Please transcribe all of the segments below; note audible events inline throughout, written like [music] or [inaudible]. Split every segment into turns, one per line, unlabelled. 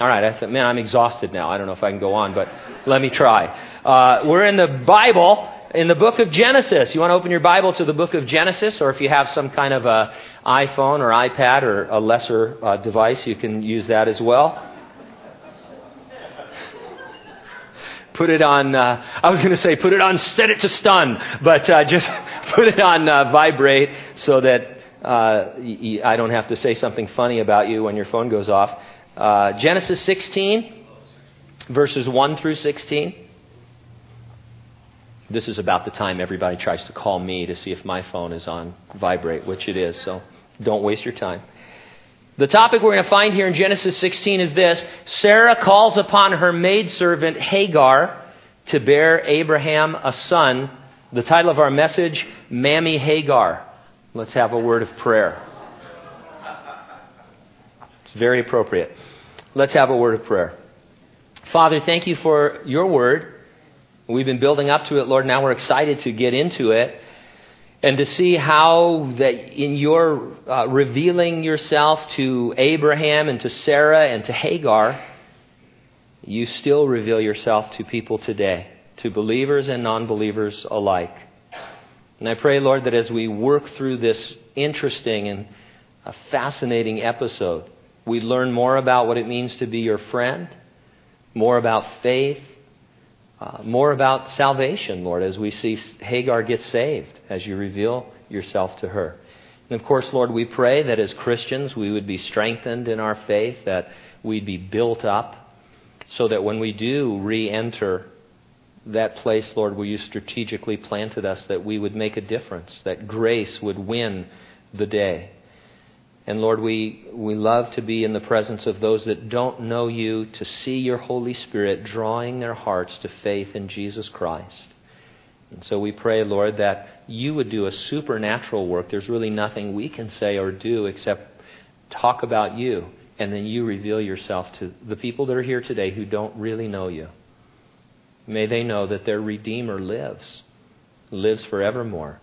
All right, I thought, man, I'm exhausted now. I don't know if I can go on, but let me try. Uh, we're in the Bible, in the book of Genesis. You want to open your Bible to the book of Genesis, or if you have some kind of a iPhone or iPad or a lesser uh, device, you can use that as well. [laughs] Put it on, uh, I was going to say put it on, set it to stun, but uh, just [laughs] put it on uh, vibrate so that uh, I don't have to say something funny about you when your phone goes off. Uh, Genesis 16, verses 1 through 16. This is about the time everybody tries to call me to see if my phone is on vibrate, which it is, so don't waste your time. The topic we're going to find here in Genesis 16 is this Sarah calls upon her maidservant Hagar to bear Abraham a son. The title of our message, Mammy Hagar. Let's have a word of prayer. It's very appropriate. Let's have a word of prayer. Father, thank you for your word. We've been building up to it, Lord. Now we're excited to get into it and to see how that in your uh, revealing yourself to Abraham and to Sarah and to Hagar, you still reveal yourself to people today, to believers and non believers alike. And I pray, Lord, that as we work through this interesting and fascinating episode, we learn more about what it means to be your friend, more about faith, uh, more about salvation, Lord, as we see Hagar get saved, as you reveal yourself to her. And of course, Lord, we pray that as Christians we would be strengthened in our faith, that we'd be built up, so that when we do re enter that place, Lord, where you strategically planted us, that we would make a difference, that grace would win the day. And Lord, we, we love to be in the presence of those that don't know you, to see your Holy Spirit drawing their hearts to faith in Jesus Christ. And so we pray, Lord, that you would do a supernatural work. There's really nothing we can say or do except talk about you, and then you reveal yourself to the people that are here today who don't really know you. May they know that their Redeemer lives, lives forevermore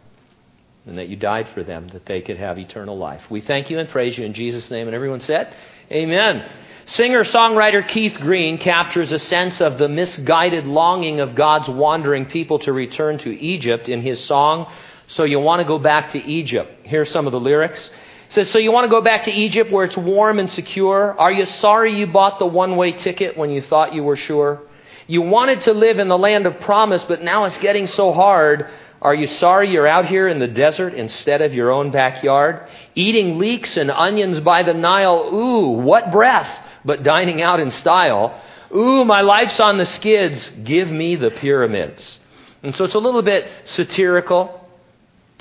and that you died for them that they could have eternal life. We thank you and praise you in Jesus' name. And everyone said, Amen. Singer songwriter Keith Green captures a sense of the misguided longing of God's wandering people to return to Egypt in his song, So You Want to Go Back to Egypt. Here's some of the lyrics. It says, So you want to go back to Egypt where it's warm and secure? Are you sorry you bought the one way ticket when you thought you were sure? You wanted to live in the land of promise, but now it's getting so hard. Are you sorry you're out here in the desert instead of your own backyard? Eating leeks and onions by the Nile. Ooh, what breath, but dining out in style. Ooh, my life's on the skids. Give me the pyramids. And so it's a little bit satirical,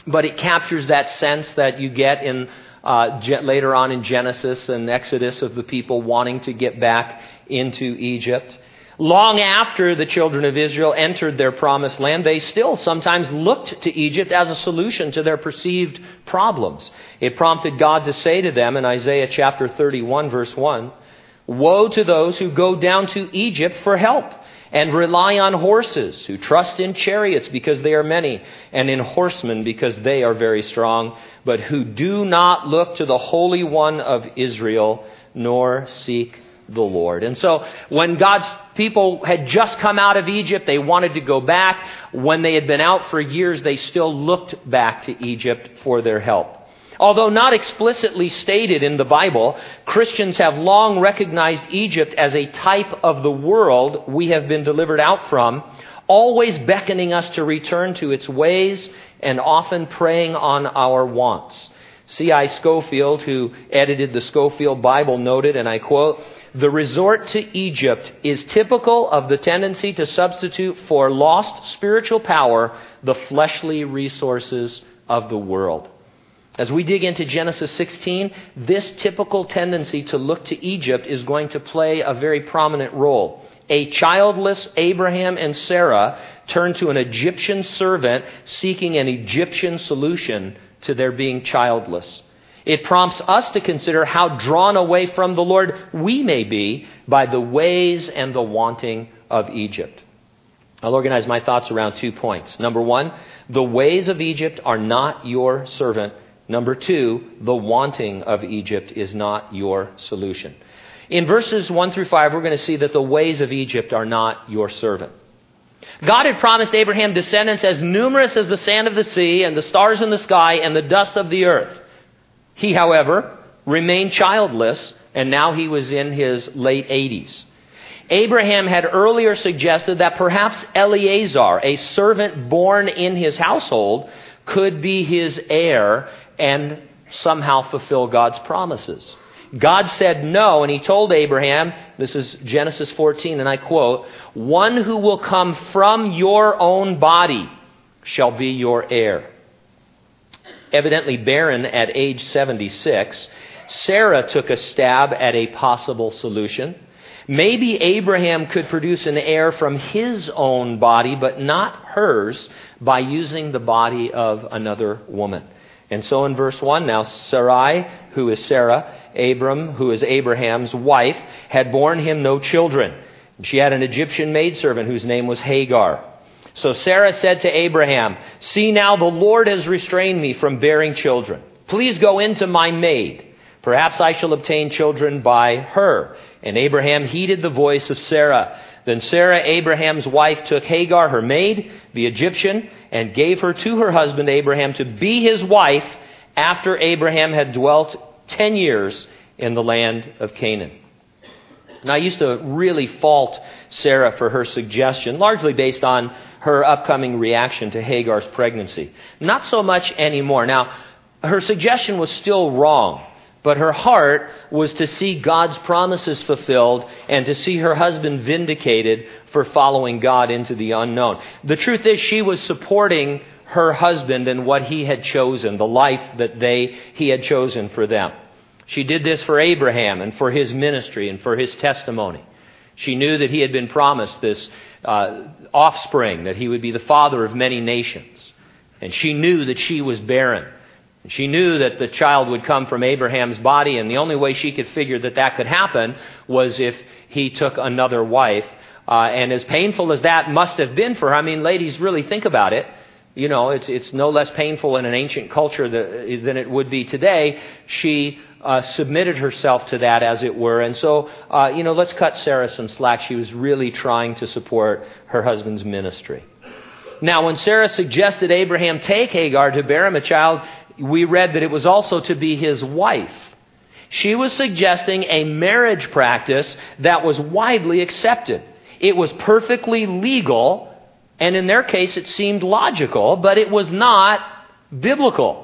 but it captures that sense that you get in uh, later on in Genesis and Exodus of the people wanting to get back into Egypt. Long after the children of Israel entered their promised land, they still sometimes looked to Egypt as a solution to their perceived problems. It prompted God to say to them in Isaiah chapter 31, verse 1 Woe to those who go down to Egypt for help and rely on horses, who trust in chariots because they are many, and in horsemen because they are very strong, but who do not look to the Holy One of Israel, nor seek the Lord. And so when God's people had just come out of Egypt, they wanted to go back. When they had been out for years, they still looked back to Egypt for their help. Although not explicitly stated in the Bible, Christians have long recognized Egypt as a type of the world we have been delivered out from, always beckoning us to return to its ways and often preying on our wants. C.I. Scofield, who edited the Scofield Bible, noted, and I quote, the resort to Egypt is typical of the tendency to substitute for lost spiritual power the fleshly resources of the world. As we dig into Genesis 16, this typical tendency to look to Egypt is going to play a very prominent role. A childless Abraham and Sarah turn to an Egyptian servant seeking an Egyptian solution to their being childless. It prompts us to consider how drawn away from the Lord we may be by the ways and the wanting of Egypt. I'll organize my thoughts around two points. Number one, the ways of Egypt are not your servant. Number two, the wanting of Egypt is not your solution. In verses 1 through 5, we're going to see that the ways of Egypt are not your servant. God had promised Abraham descendants as numerous as the sand of the sea and the stars in the sky and the dust of the earth. He, however, remained childless, and now he was in his late 80s. Abraham had earlier suggested that perhaps Eliezer, a servant born in his household, could be his heir and somehow fulfill God's promises. God said no, and he told Abraham, this is Genesis 14, and I quote, One who will come from your own body shall be your heir. Evidently barren at age 76, Sarah took a stab at a possible solution. Maybe Abraham could produce an heir from his own body, but not hers, by using the body of another woman. And so in verse 1 now, Sarai, who is Sarah, Abram, who is Abraham's wife, had borne him no children. She had an Egyptian maidservant whose name was Hagar. So Sarah said to Abraham, See now, the Lord has restrained me from bearing children. Please go into my maid. Perhaps I shall obtain children by her. And Abraham heeded the voice of Sarah. Then Sarah, Abraham's wife, took Hagar, her maid, the Egyptian, and gave her to her husband Abraham to be his wife after Abraham had dwelt ten years in the land of Canaan. And I used to really fault Sarah for her suggestion, largely based on her upcoming reaction to Hagar's pregnancy. Not so much anymore. Now, her suggestion was still wrong. But her heart was to see God's promises fulfilled and to see her husband vindicated for following God into the unknown. The truth is, she was supporting her husband and what he had chosen, the life that they, he had chosen for them. She did this for Abraham and for his ministry and for his testimony. She knew that he had been promised this uh, offspring, that he would be the father of many nations. And she knew that she was barren. She knew that the child would come from Abraham's body, and the only way she could figure that that could happen was if he took another wife. Uh, and as painful as that must have been for her, I mean, ladies, really think about it. You know, it's, it's no less painful in an ancient culture that, than it would be today. She uh, submitted herself to that, as it were. And so, uh, you know, let's cut Sarah some slack. She was really trying to support her husband's ministry. Now, when Sarah suggested Abraham take Hagar to bear him a child, we read that it was also to be his wife. She was suggesting a marriage practice that was widely accepted. It was perfectly legal, and in their case, it seemed logical, but it was not biblical.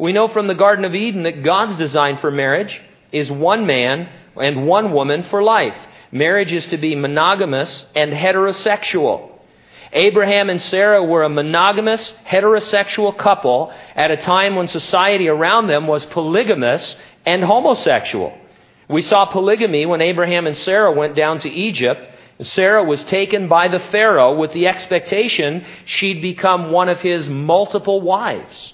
We know from the Garden of Eden that God's design for marriage is one man and one woman for life. Marriage is to be monogamous and heterosexual. Abraham and Sarah were a monogamous, heterosexual couple at a time when society around them was polygamous and homosexual. We saw polygamy when Abraham and Sarah went down to Egypt. Sarah was taken by the Pharaoh with the expectation she'd become one of his multiple wives.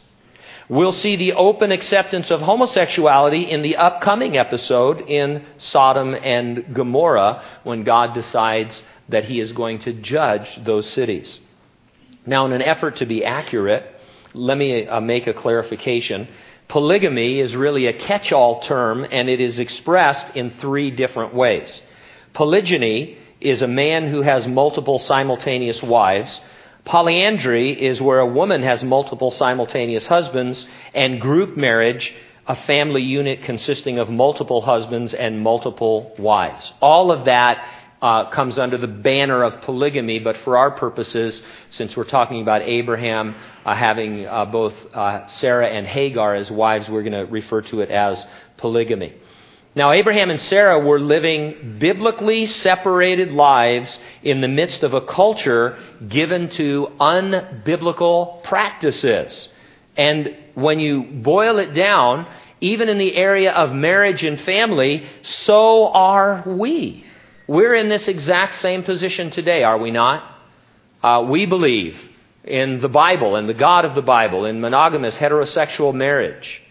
We'll see the open acceptance of homosexuality in the upcoming episode in Sodom and Gomorrah when God decides that he is going to judge those cities. Now, in an effort to be accurate, let me uh, make a clarification. Polygamy is really a catch all term, and it is expressed in three different ways. Polygyny is a man who has multiple simultaneous wives. Polyandry is where a woman has multiple simultaneous husbands, and group marriage, a family unit consisting of multiple husbands and multiple wives. All of that uh, comes under the banner of polygamy, but for our purposes, since we're talking about Abraham uh, having uh, both uh, Sarah and Hagar as wives, we're going to refer to it as polygamy. Now, Abraham and Sarah were living biblically separated lives in the midst of a culture given to unbiblical practices. And when you boil it down, even in the area of marriage and family, so are we. We're in this exact same position today, are we not? Uh, we believe in the Bible and the God of the Bible, in monogamous heterosexual marriage.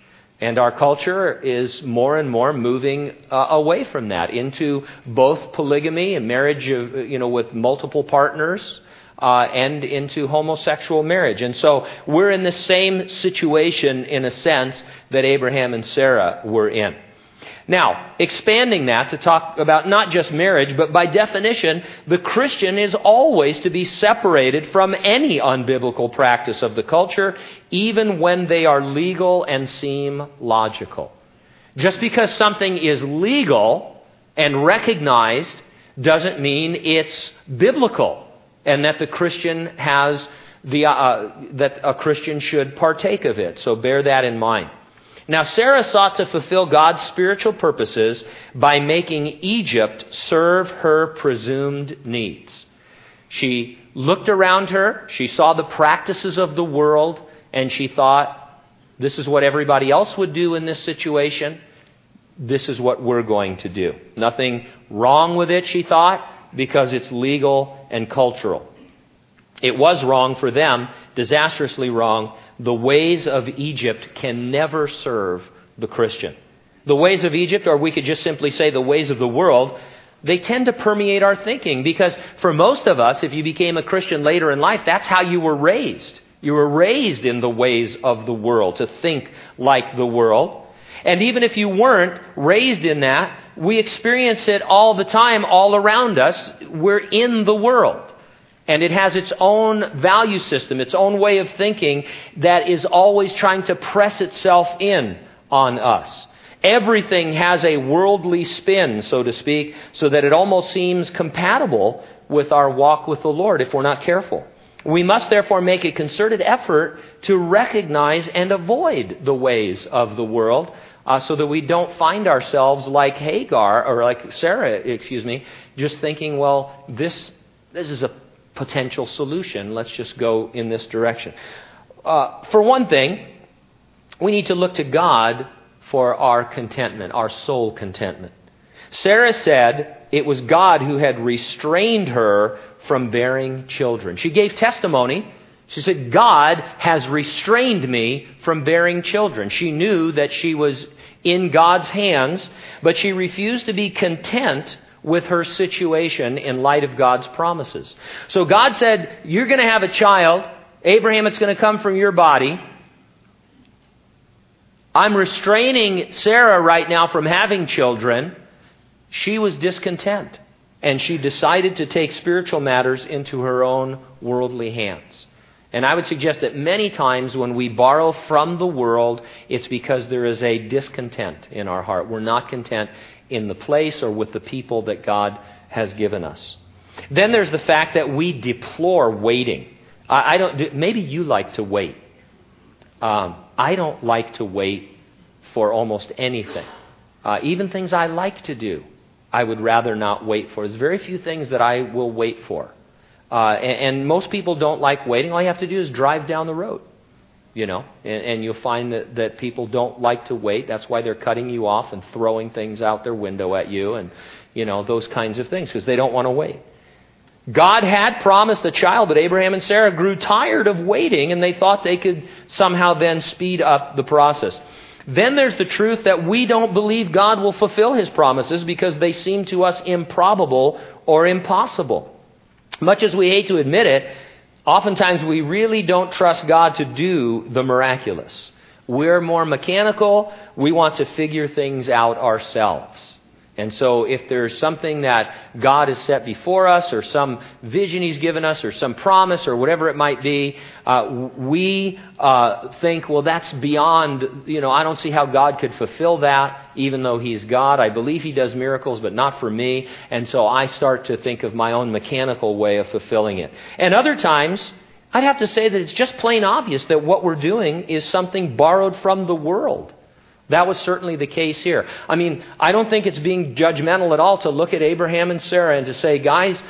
And our culture is more and more moving uh, away from that into both polygamy and marriage of, you know, with multiple partners uh, and into homosexual marriage. And so we're in the same situation, in a sense, that Abraham and Sarah were in. Now, expanding that to talk about not just marriage, but by definition, the Christian is always to be separated from any unbiblical practice of the culture, even when they are legal and seem logical. Just because something is legal and recognized doesn't mean it's biblical and that the Christian has the, uh, that a Christian should partake of it. So bear that in mind. Now, Sarah sought to fulfill God's spiritual purposes by making Egypt serve her presumed needs. She looked around her, she saw the practices of the world, and she thought, this is what everybody else would do in this situation. This is what we're going to do. Nothing wrong with it, she thought, because it's legal and cultural. It was wrong for them, disastrously wrong, the ways of Egypt can never serve the Christian. The ways of Egypt, or we could just simply say the ways of the world, they tend to permeate our thinking because for most of us, if you became a Christian later in life, that's how you were raised. You were raised in the ways of the world, to think like the world. And even if you weren't raised in that, we experience it all the time, all around us. We're in the world. And it has its own value system, its own way of thinking that is always trying to press itself in on us. Everything has a worldly spin, so to speak, so that it almost seems compatible with our walk with the Lord if we're not careful. We must therefore make a concerted effort to recognize and avoid the ways of the world uh, so that we don't find ourselves like Hagar or like Sarah, excuse me, just thinking, well, this, this is a potential solution. Let's just go in this direction. Uh, for one thing, we need to look to God for our contentment, our soul contentment. Sarah said it was God who had restrained her from bearing children. She gave testimony. She said, God has restrained me from bearing children. She knew that she was in God's hands, but she refused to be content with her situation in light of God's promises. So God said, You're going to have a child. Abraham, it's going to come from your body. I'm restraining Sarah right now from having children. She was discontent, and she decided to take spiritual matters into her own worldly hands. And I would suggest that many times when we borrow from the world, it's because there is a discontent in our heart. We're not content in the place or with the people that God has given us. Then there's the fact that we deplore waiting. I, I don't. Maybe you like to wait. Um, I don't like to wait for almost anything, uh, even things I like to do. I would rather not wait for. There's very few things that I will wait for. Uh, and, and, most people don't like waiting. All you have to do is drive down the road you know, and, and, you'll find that, that people don't like to wait. That's why they're cutting you off and throwing things out their window at you and, you know, those kinds of things because they don't want to wait. God had promised a child, but Abraham and Sarah grew tired of waiting and they thought they could somehow then speed up the process. Then there's the truth that we don't believe God will fulfill his promises because they seem to us improbable or impossible. Much as we hate to admit it, Oftentimes, we really don't trust God to do the miraculous. We're more mechanical. We want to figure things out ourselves. And so, if there's something that God has set before us, or some vision He's given us, or some promise, or whatever it might be, uh, we uh, think, well, that's beyond, you know, I don't see how God could fulfill that, even though He's God. I believe He does miracles, but not for me. And so I start to think of my own mechanical way of fulfilling it. And other times, I'd have to say that it's just plain obvious that what we're doing is something borrowed from the world. That was certainly the case here. I mean, I don't think it's being judgmental at all to look at Abraham and Sarah and to say, guys,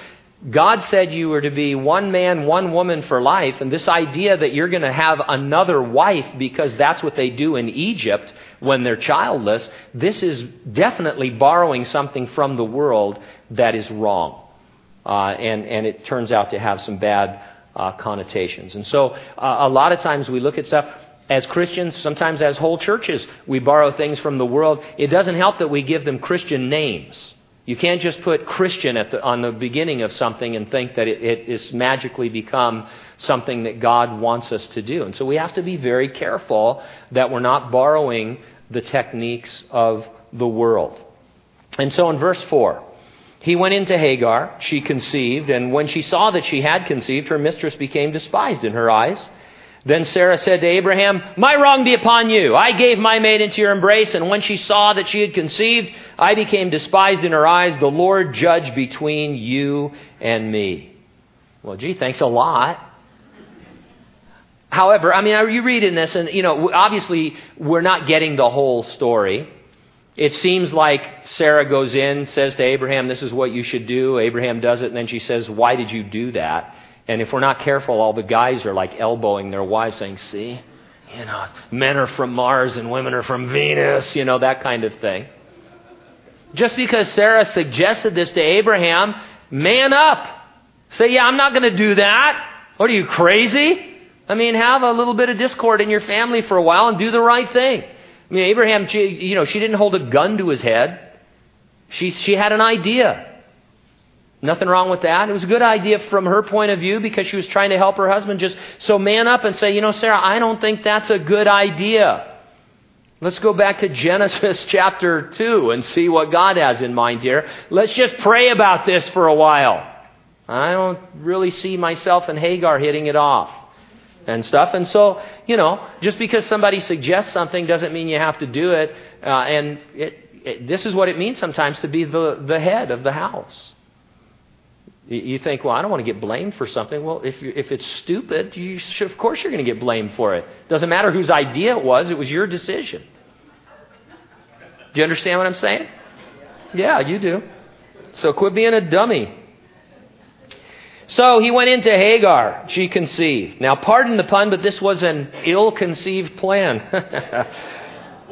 God said you were to be one man, one woman for life, and this idea that you're going to have another wife because that's what they do in Egypt when they're childless, this is definitely borrowing something from the world that is wrong. Uh, and, and it turns out to have some bad uh, connotations. And so uh, a lot of times we look at stuff, as Christians, sometimes as whole churches, we borrow things from the world. It doesn't help that we give them Christian names. You can't just put Christian the, on the beginning of something and think that it, it has magically become something that God wants us to do. And so we have to be very careful that we're not borrowing the techniques of the world. And so in verse 4, he went into Hagar, she conceived, and when she saw that she had conceived, her mistress became despised in her eyes. Then Sarah said to Abraham, My wrong be upon you. I gave my maid into your embrace, and when she saw that she had conceived, I became despised in her eyes. The Lord judge between you and me. Well, gee, thanks a lot. However, I mean, you read in this, and, you know, obviously we're not getting the whole story. It seems like Sarah goes in, says to Abraham, This is what you should do. Abraham does it, and then she says, Why did you do that? And if we're not careful, all the guys are like elbowing their wives, saying, See, you know, men are from Mars and women are from Venus, you know, that kind of thing. Just because Sarah suggested this to Abraham, man up. Say, Yeah, I'm not going to do that. What are you, crazy? I mean, have a little bit of discord in your family for a while and do the right thing. I mean, Abraham, you know, she didn't hold a gun to his head. She, she had an idea. Nothing wrong with that. It was a good idea from her point of view because she was trying to help her husband. Just so man up and say, you know, Sarah, I don't think that's a good idea. Let's go back to [laughs] Genesis chapter 2 and see what God has in mind here. Let's just pray about this for a while. I don't really see myself and Hagar hitting it off and stuff. And so, you know, just because somebody suggests something doesn't mean you have to do it. Uh, and it, it, this is what it means sometimes to be the, the head of the house. You think, well, I don't want to get blamed for something. Well, if, if it's stupid, you should, of course you're going to get blamed for it. Doesn't matter whose idea it was, it was your decision. Do you understand what I'm saying? Yeah, you do. So quit being a dummy. So he went into Hagar. She conceived. Now, pardon the pun, but this was an ill conceived plan. [laughs]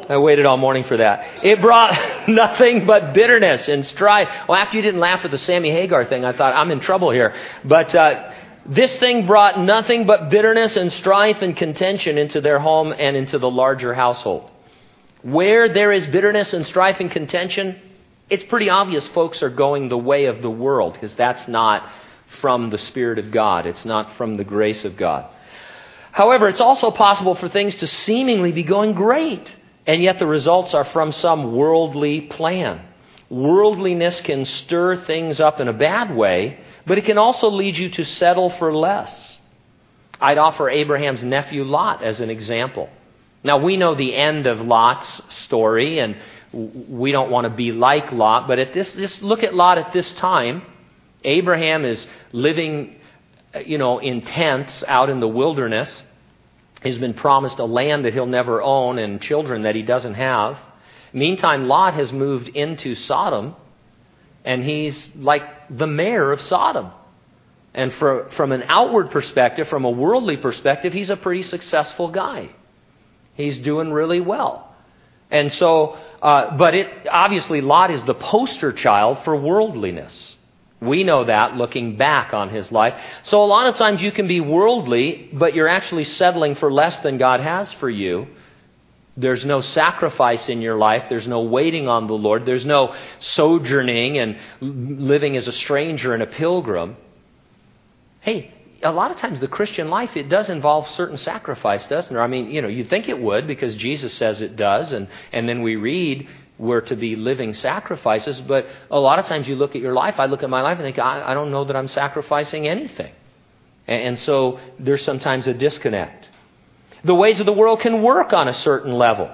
I waited all morning for that. It brought [laughs] nothing but bitterness and strife. Well, after you didn't laugh at the Sammy Hagar thing, I thought, I'm in trouble here. But uh, this thing brought nothing but bitterness and strife and contention into their home and into the larger household. Where there is bitterness and strife and contention, it's pretty obvious folks are going the way of the world because that's not from the Spirit of God. It's not from the grace of God. However, it's also possible for things to seemingly be going great, and yet the results are from some worldly plan. Worldliness can stir things up in a bad way, but it can also lead you to settle for less. I'd offer Abraham's nephew Lot as an example. Now, we know the end of Lot's story, and we don't want to be like Lot, but at this, just look at Lot at this time. Abraham is living, uh, you know, in tents out in the wilderness. He's been promised a land that he'll never own and children that he doesn't have. Meantime, Lot has moved into Sodom, and he's like the mayor of Sodom. And for, from an outward perspective, from a worldly perspective, he's a pretty successful guy. He's doing really well. And so, uh, but it, obviously, Lot is the poster child for worldliness. We know that looking back on his life. So a lot of times you can be worldly, but you're actually settling for less than God has for you. There's no sacrifice in your life. There's no waiting on the Lord. There's no sojourning and living as a stranger and a pilgrim. Hey, a lot of times the Christian life, it does involve certain sacrifice, doesn't it? I mean, you know, you'd think it would because Jesus says it does. And, and then we read were to be living sacrifices. But a lot of times you look at your life, I look at my life and think, I, I don't know that I'm sacrificing anything. And, and so there's sometimes a disconnect. The ways of the world can work on a certain level.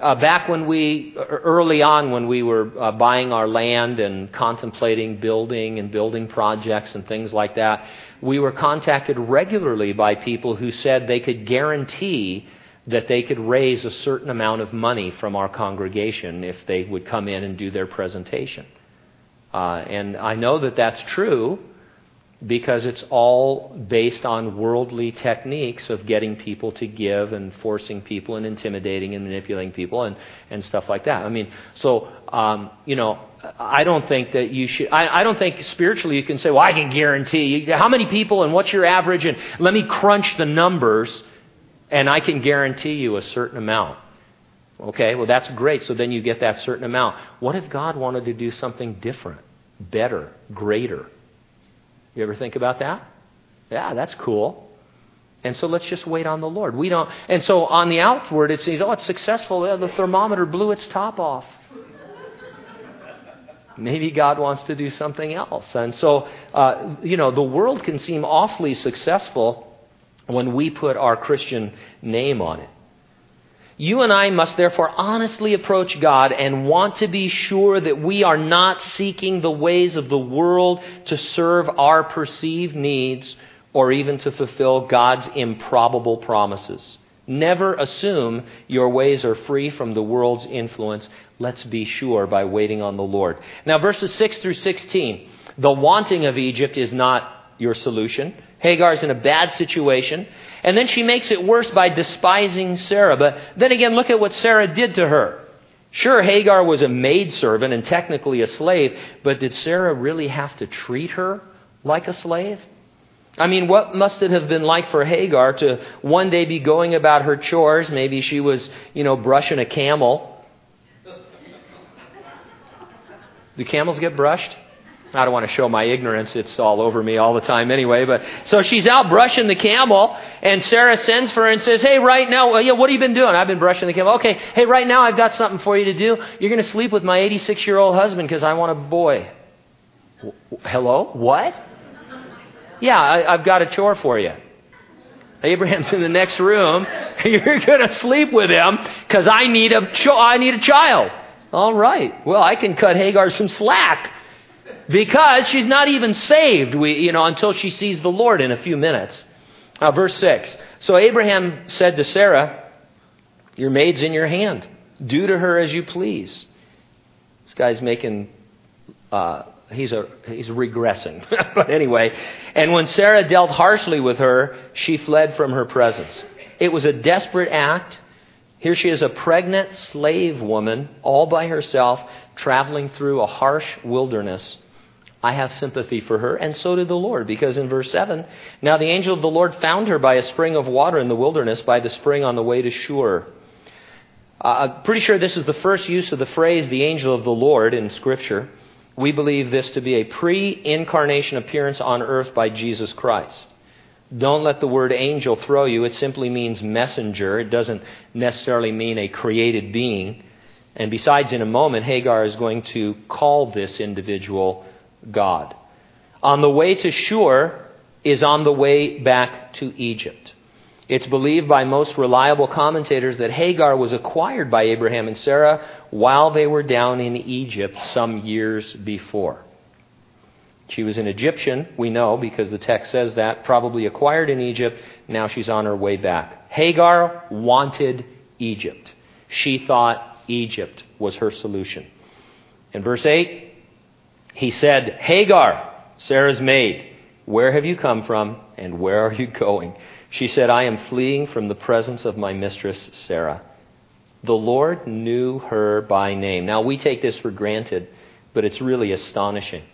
Uh, back when we, early on, when we were uh, buying our land and contemplating building and building projects and things like that, we were contacted regularly by people who said they could guarantee that they could raise a certain amount of money from our congregation if they would come in and do their presentation. Uh, and I know that that's true because it's all based on worldly techniques of getting people to give and forcing people and intimidating and manipulating people and, and stuff like that. I mean, so, um, you know, I don't think that you should, I, I don't think spiritually you can say, well, I can guarantee. How many people and what's your average? And let me crunch the numbers and I can guarantee you a certain amount. Okay, well, that's great. So then you get that certain amount. What if God wanted to do something different, better, greater? You ever think about that? Yeah, that's cool. And so let's just wait on the Lord. We don't, and so on the outward it seems, oh, it's successful. The thermometer blew its top off. Maybe God wants to do something else. And so, uh, you know, the world can seem awfully successful when we put our Christian name on it. You and I must therefore honestly approach God and want to be sure that we are not seeking the ways of the world to serve our perceived needs or even to fulfill God's improbable promises. Never assume your ways are free from the world's influence. Let's be sure by waiting on the Lord. Now, verses 6 through 16. The wanting of Egypt is not your solution. Hagar is in a bad situation. And then she makes it worse by despising Sarah. But then again, look at what Sarah did to her. Sure, Hagar was a maidservant and technically a slave, but did Sarah really have to treat her like a slave? I mean, what must it have been like for Hagar to one day be going about her chores? Maybe she was, you know, brushing a camel. Do camels get brushed? I don't want to show my ignorance. It's all over me all the time anyway. But so she's out brushing the camel, and Sarah sends for her and says, "Hey, right now, uh, yeah, what have you been doing? I've been brushing the camel. Okay, hey, right now, I've got something for you to do. You're going to sleep with my 86 year old husband because I want a boy." Hello? What? Yeah, I, I've got a chore for you. Abraham's in the next room. [laughs] You're going to sleep with him because I need a ch- I need a child. All right. Well, I can cut Hagar some slack because she's not even saved. We, you know, until she sees the Lord in a few minutes. Now, verse six. So Abraham said to Sarah, "Your maid's in your hand. Do to her as you please." This guy's making uh, he's a he's regressing. [laughs] but anyway, and when Sarah dealt harshly with her, she fled from her presence. It was a desperate act. Here she is a pregnant slave woman all by herself traveling through a harsh wilderness. I have sympathy for her, and so did the Lord, because in verse 7, now the angel of the Lord found her by a spring of water in the wilderness, by the spring on the way to Shur. Uh, I'm pretty sure this is the first use of the phrase the angel of the Lord in Scripture. We believe this to be a pre incarnation appearance on earth by Jesus Christ. Don't let the word angel throw you. It simply means messenger. It doesn't necessarily mean a created being. And besides, in a moment, Hagar is going to call this individual God. On the way to Shur is on the way back to Egypt. It's believed by most reliable commentators that Hagar was acquired by Abraham and Sarah while they were down in Egypt some years before. She was an Egyptian, we know, because the text says that, probably acquired in Egypt. Now she's on her way back. Hagar wanted Egypt. She thought Egypt was her solution. In verse 8, he said, Hagar, Sarah's maid, where have you come from and where are you going? She said, I am fleeing from the presence of my mistress, Sarah. The Lord knew her by name. Now, we take this for granted, but it's really astonishing.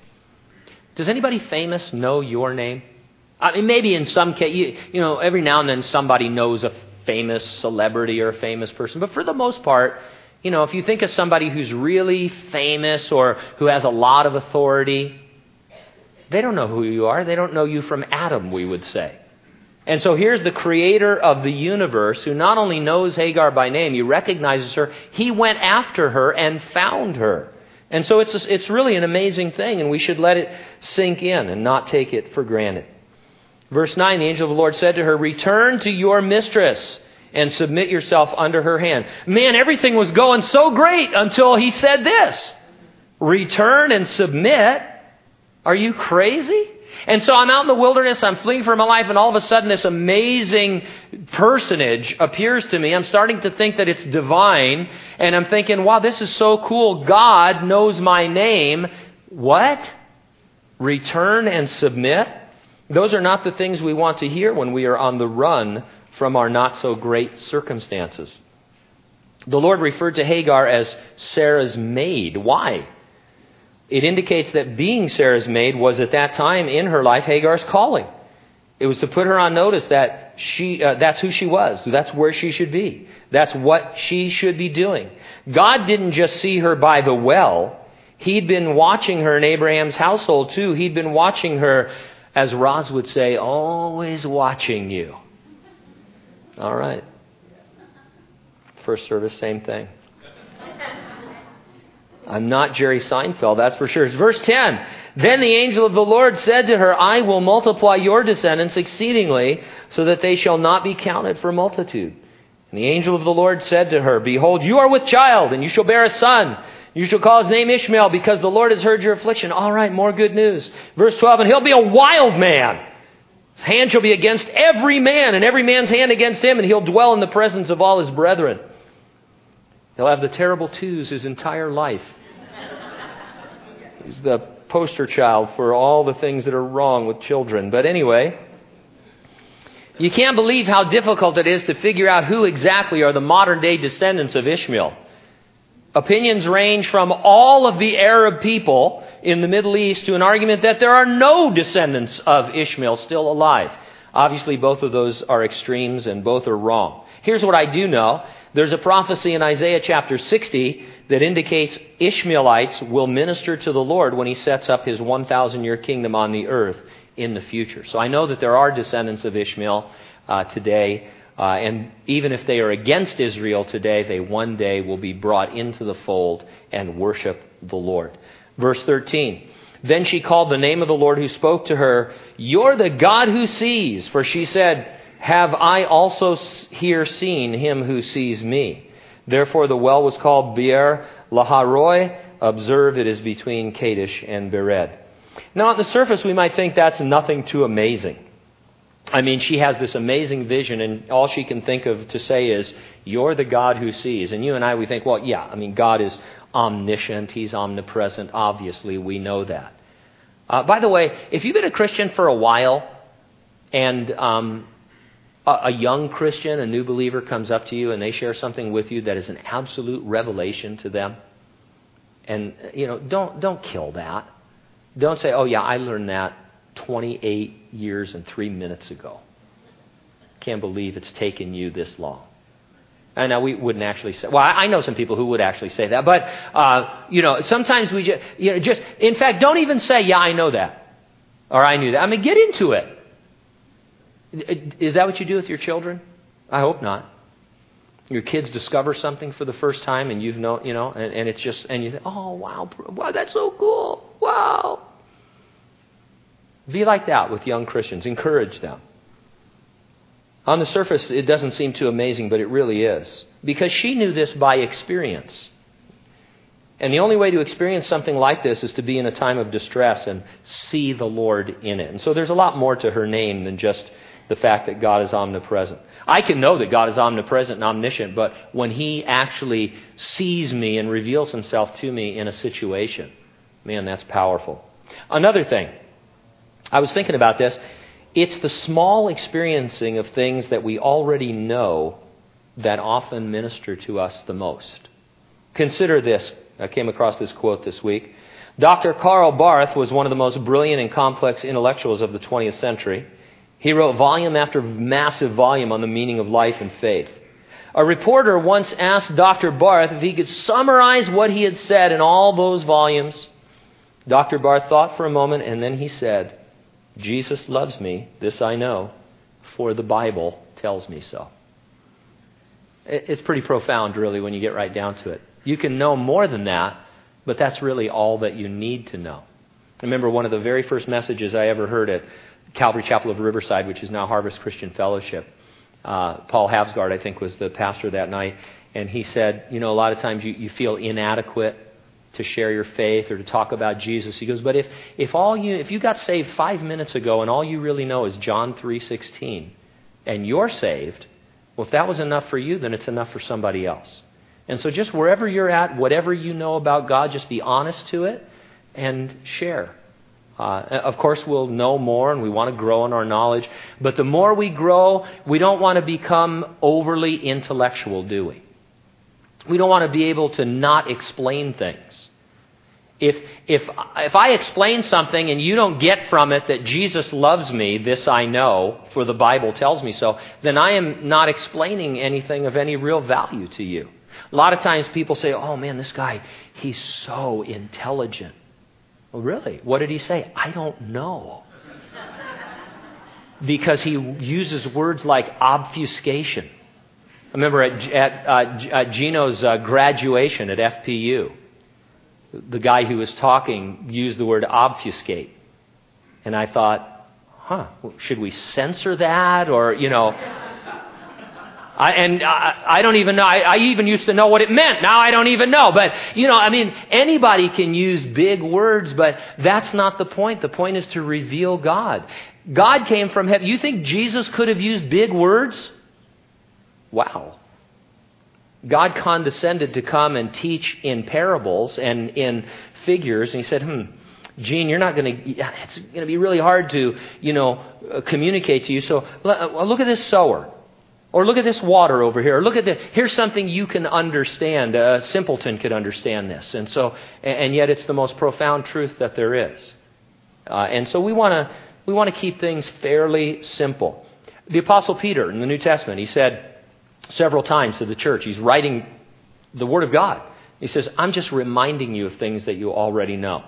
Does anybody famous know your name? I mean, maybe in some case, you, you know, every now and then somebody knows a famous celebrity or a famous person, but for the most part, you know, if you think of somebody who's really famous or who has a lot of authority, they don't know who you are. They don't know you from Adam, we would say. And so here's the creator of the universe who not only knows Hagar by name, he recognizes her, he went after her and found her. And so it's, it's really an amazing thing, and we should let it sink in and not take it for granted. Verse 9 the angel of the Lord said to her, Return to your mistress and submit yourself under her hand. Man, everything was going so great until he said this Return and submit. Are you crazy? And so I'm out in the wilderness, I'm fleeing for my life, and all of a sudden this amazing personage appears to me. I'm starting to think that it's divine, and I'm thinking, wow, this is so cool. God knows my name. What? Return and submit? Those are not the things we want to hear when we are on the run from our not so great circumstances. The Lord referred to Hagar as Sarah's maid. Why? It indicates that being Sarah's maid was at that time in her life Hagar's calling. It was to put her on notice that she, uh, that's who she was. That's where she should be. That's what she should be doing. God didn't just see her by the well. He'd been watching her in Abraham's household too. He'd been watching her, as Roz would say, always watching you. All right. First service, same thing. I'm not Jerry Seinfeld, that's for sure. Verse 10. Then the angel of the Lord said to her, I will multiply your descendants exceedingly, so that they shall not be counted for multitude. And the angel of the Lord said to her, Behold, you are with child, and you shall bear a son. You shall call his name Ishmael, because the Lord has heard your affliction. All right, more good news. Verse 12, and he'll be a wild man. His hand shall be against every man, and every man's hand against him, and he'll dwell in the presence of all his brethren. He'll have the terrible twos his entire life. He's the poster child for all the things that are wrong with children. But anyway, you can't believe how difficult it is to figure out who exactly are the modern day descendants of Ishmael. Opinions range from all of the Arab people in the Middle East to an argument that there are no descendants of Ishmael still alive. Obviously, both of those are extremes and both are wrong. Here's what I do know there's a prophecy in Isaiah chapter 60 that indicates Ishmaelites will minister to the Lord when he sets up his 1,000 year kingdom on the earth in the future. So I know that there are descendants of Ishmael uh, today. Uh, and even if they are against Israel today, they one day will be brought into the fold and worship the Lord. Verse 13. Then she called the name of the Lord who spoke to her, You're the God who sees. For she said, Have I also here seen him who sees me? Therefore the well was called Beer Lahai Roi. Observe it is between Kadesh and Bered. Now, on the surface, we might think that's nothing too amazing. I mean, she has this amazing vision, and all she can think of to say is, You're the God who sees. And you and I, we think, Well, yeah, I mean, God is omniscient, He's omnipresent. Obviously, we know that. Uh, by the way, if you've been a Christian for a while, and um, a, a young Christian, a new believer, comes up to you and they share something with you that is an absolute revelation to them, and you know, don't don't kill that. Don't say, "Oh yeah, I learned that 28 years and three minutes ago. Can't believe it's taken you this long. I know we wouldn't actually say. Well, I know some people who would actually say that, but uh, you know, sometimes we just, you know, just. In fact, don't even say, "Yeah, I know that," or "I knew that." I mean, get into it. Is that what you do with your children? I hope not. Your kids discover something for the first time, and you've know, you know, and, and it's just, and you think, "Oh, wow, wow, that's so cool! Wow." Be like that with young Christians. Encourage them. On the surface, it doesn't seem too amazing, but it really is. Because she knew this by experience. And the only way to experience something like this is to be in a time of distress and see the Lord in it. And so there's a lot more to her name than just the fact that God is omnipresent. I can know that God is omnipresent and omniscient, but when He actually sees me and reveals Himself to me in a situation, man, that's powerful. Another thing, I was thinking about this. It's the small experiencing of things that we already know that often minister to us the most. Consider this. I came across this quote this week. Dr. Karl Barth was one of the most brilliant and complex intellectuals of the 20th century. He wrote volume after massive volume on the meaning of life and faith. A reporter once asked Dr. Barth if he could summarize what he had said in all those volumes. Dr. Barth thought for a moment and then he said, Jesus loves me, this I know, for the Bible tells me so. It's pretty profound, really, when you get right down to it. You can know more than that, but that's really all that you need to know. I remember one of the very first messages I ever heard at Calvary Chapel of Riverside, which is now Harvest Christian Fellowship. Uh, Paul Havsgard, I think, was the pastor that night, and he said, You know, a lot of times you, you feel inadequate to share your faith or to talk about Jesus. He goes, but if, if all you if you got saved five minutes ago and all you really know is John three sixteen, and you're saved, well, if that was enough for you, then it's enough for somebody else. And so, just wherever you're at, whatever you know about God, just be honest to it and share. Uh, of course, we'll know more and we want to grow in our knowledge. But the more we grow, we don't want to become overly intellectual, do we? We don't want to be able to not explain things. If, if, if I explain something and you don't get from it that Jesus loves me, this I know, for the Bible tells me so, then I am not explaining anything of any real value to you. A lot of times people say, oh man, this guy, he's so intelligent. Well, really? What did he say? I don't know. because he uses words like obfuscation. I remember at, at, uh, at Gino's uh, graduation at FPU, the guy who was talking used the word obfuscate. And I thought, huh, should we censor that? Or, you know, [laughs] I, and I, I, don't even know. I, I, even used to know what it meant. Now I don't even know. But, you know, I mean, anybody can use big words, but that's not the point. The point is to reveal God. God came from heaven. You think Jesus could have used big words? Wow. God condescended to come and teach in parables and in figures, and he said, hmm, Gene, you're not going to, it's going to be really hard to, you know, communicate to you. So look at this sower. Or look at this water over here. Or look at the, here's something you can understand. A simpleton could understand this. And so, and yet it's the most profound truth that there is. Uh, and so we want to, we want to keep things fairly simple. The Apostle Peter in the New Testament, he said several times to the church, he's writing the Word of God. He says, I'm just reminding you of things that you already know.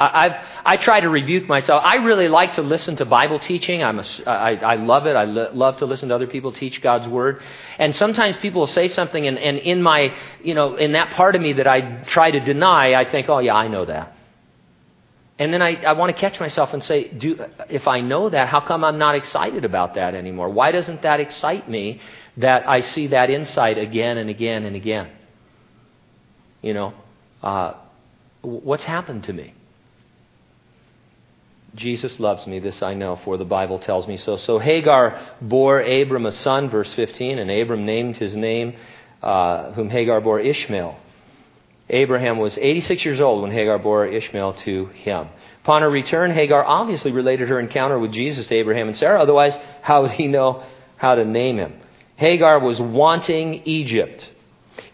I've, I try to rebuke myself. I really like to listen to Bible teaching. I'm a, I, I love it. I lo- love to listen to other people teach God's Word. And sometimes people will say something, and, and in my, you know, in that part of me that I try to deny, I think, oh, yeah, I know that. And then I, I want to catch myself and say, do, if I know that, how come I'm not excited about that anymore? Why doesn't that excite me that I see that insight again and again and again? You know, uh, what's happened to me? Jesus loves me, this I know, for the Bible tells me so. So Hagar bore Abram a son, verse 15, and Abram named his name, uh, whom Hagar bore Ishmael. Abraham was 86 years old when Hagar bore Ishmael to him. Upon her return, Hagar obviously related her encounter with Jesus to Abraham and Sarah. Otherwise, how would he know how to name him? Hagar was wanting Egypt.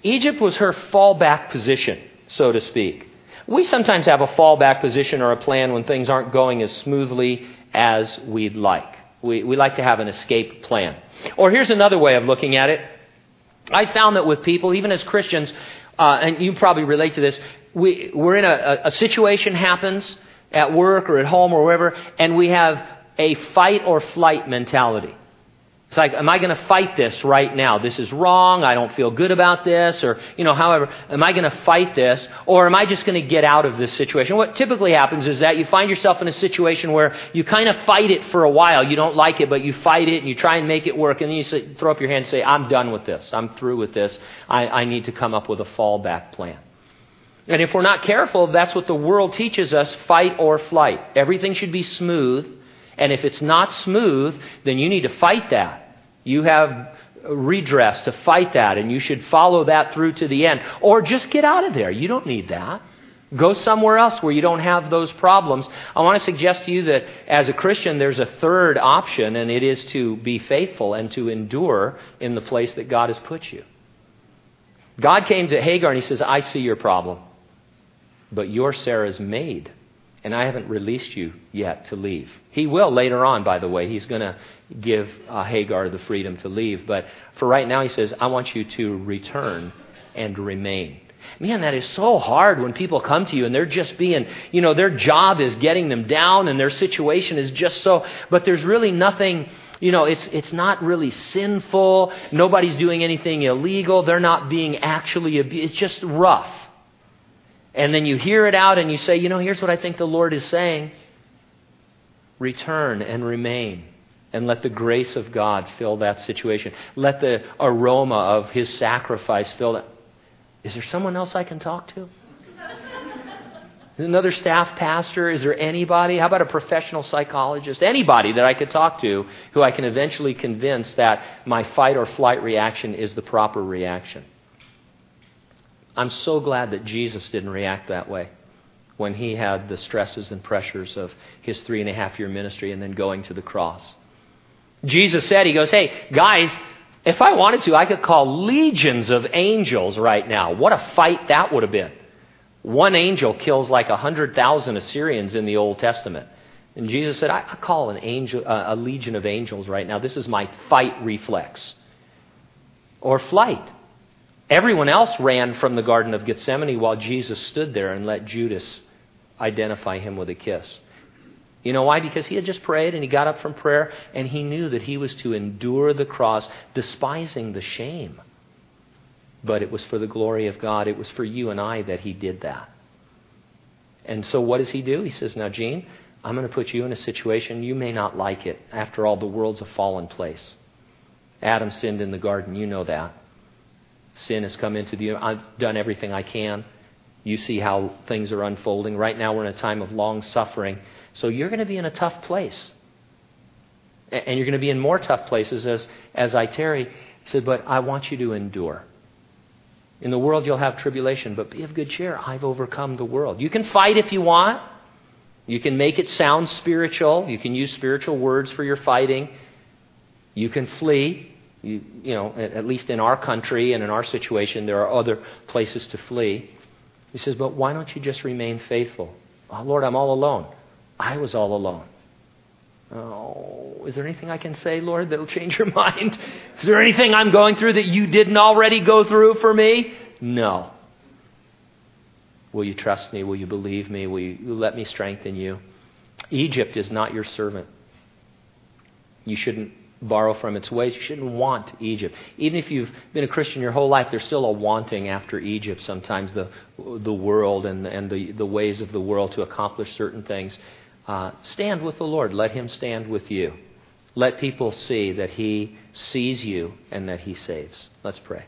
Egypt was her fallback position, so to speak. We sometimes have a fallback position or a plan when things aren't going as smoothly as we'd like. We, we like to have an escape plan. Or here's another way of looking at it. I found that with people, even as Christians, uh, and you probably relate to this, we, we're in a, a situation happens at work or at home or wherever, and we have a fight or flight mentality. It's like, am I going to fight this right now? This is wrong. I don't feel good about this. Or, you know, however, am I going to fight this? Or am I just going to get out of this situation? What typically happens is that you find yourself in a situation where you kind of fight it for a while. You don't like it, but you fight it and you try and make it work. And then you throw up your hand and say, I'm done with this. I'm through with this. I, I need to come up with a fallback plan. And if we're not careful, that's what the world teaches us fight or flight. Everything should be smooth. And if it's not smooth, then you need to fight that. You have redress to fight that, and you should follow that through to the end. Or just get out of there. You don't need that. Go somewhere else where you don't have those problems. I want to suggest to you that as a Christian, there's a third option, and it is to be faithful and to endure in the place that God has put you. God came to Hagar and he says, I see your problem, but you're Sarah's maid and I haven't released you yet to leave. He will later on, by the way. He's going to give uh, Hagar the freedom to leave. But for right now, he says, I want you to return and remain. Man, that is so hard when people come to you and they're just being, you know, their job is getting them down and their situation is just so, but there's really nothing, you know, it's, it's not really sinful. Nobody's doing anything illegal. They're not being actually abused. It's just rough and then you hear it out and you say, you know, here's what I think the Lord is saying return and remain. And let the grace of God fill that situation. Let the aroma of His sacrifice fill that. Is there someone else I can talk to? [laughs] Another staff pastor? Is there anybody? How about a professional psychologist? Anybody that I could talk to who I can eventually convince that my fight or flight reaction is the proper reaction? I'm so glad that Jesus didn't react that way when he had the stresses and pressures of his three and a half year ministry and then going to the cross. Jesus said, He goes, Hey, guys, if I wanted to, I could call legions of angels right now. What a fight that would have been. One angel kills like a 100,000 Assyrians in the Old Testament. And Jesus said, I, I call an angel, uh, a legion of angels right now. This is my fight reflex. Or flight. Everyone else ran from the Garden of Gethsemane while Jesus stood there and let Judas identify him with a kiss. You know why? Because he had just prayed and he got up from prayer and he knew that he was to endure the cross, despising the shame. But it was for the glory of God. It was for you and I that he did that. And so what does he do? He says, Now, Gene, I'm going to put you in a situation you may not like it. After all, the world's a fallen place. Adam sinned in the garden. You know that. Sin has come into the. I've done everything I can. You see how things are unfolding. Right now, we're in a time of long suffering. So you're going to be in a tough place. And you're going to be in more tough places as, as I tarry. Said, But I want you to endure. In the world, you'll have tribulation, but be of good cheer. I've overcome the world. You can fight if you want. You can make it sound spiritual. You can use spiritual words for your fighting. You can flee. You, you know, at least in our country and in our situation, there are other places to flee. He says, but why don't you just remain faithful? Oh, Lord, I'm all alone. I was all alone. Oh, is there anything I can say, Lord, that'll change your [laughs] mind? Is there anything I'm going through that you didn't already go through for me? No. Will you trust me? Will you believe me? Will you let me strengthen you? Egypt is not your servant. You shouldn't borrow from its ways. You shouldn't want Egypt. Even if you've been a Christian your whole life, there's still a wanting after Egypt, sometimes the, the world and, and the, the ways of the world to accomplish certain things. Uh, stand with the Lord. Let Him stand with you. Let people see that He sees you and that He saves. Let's pray.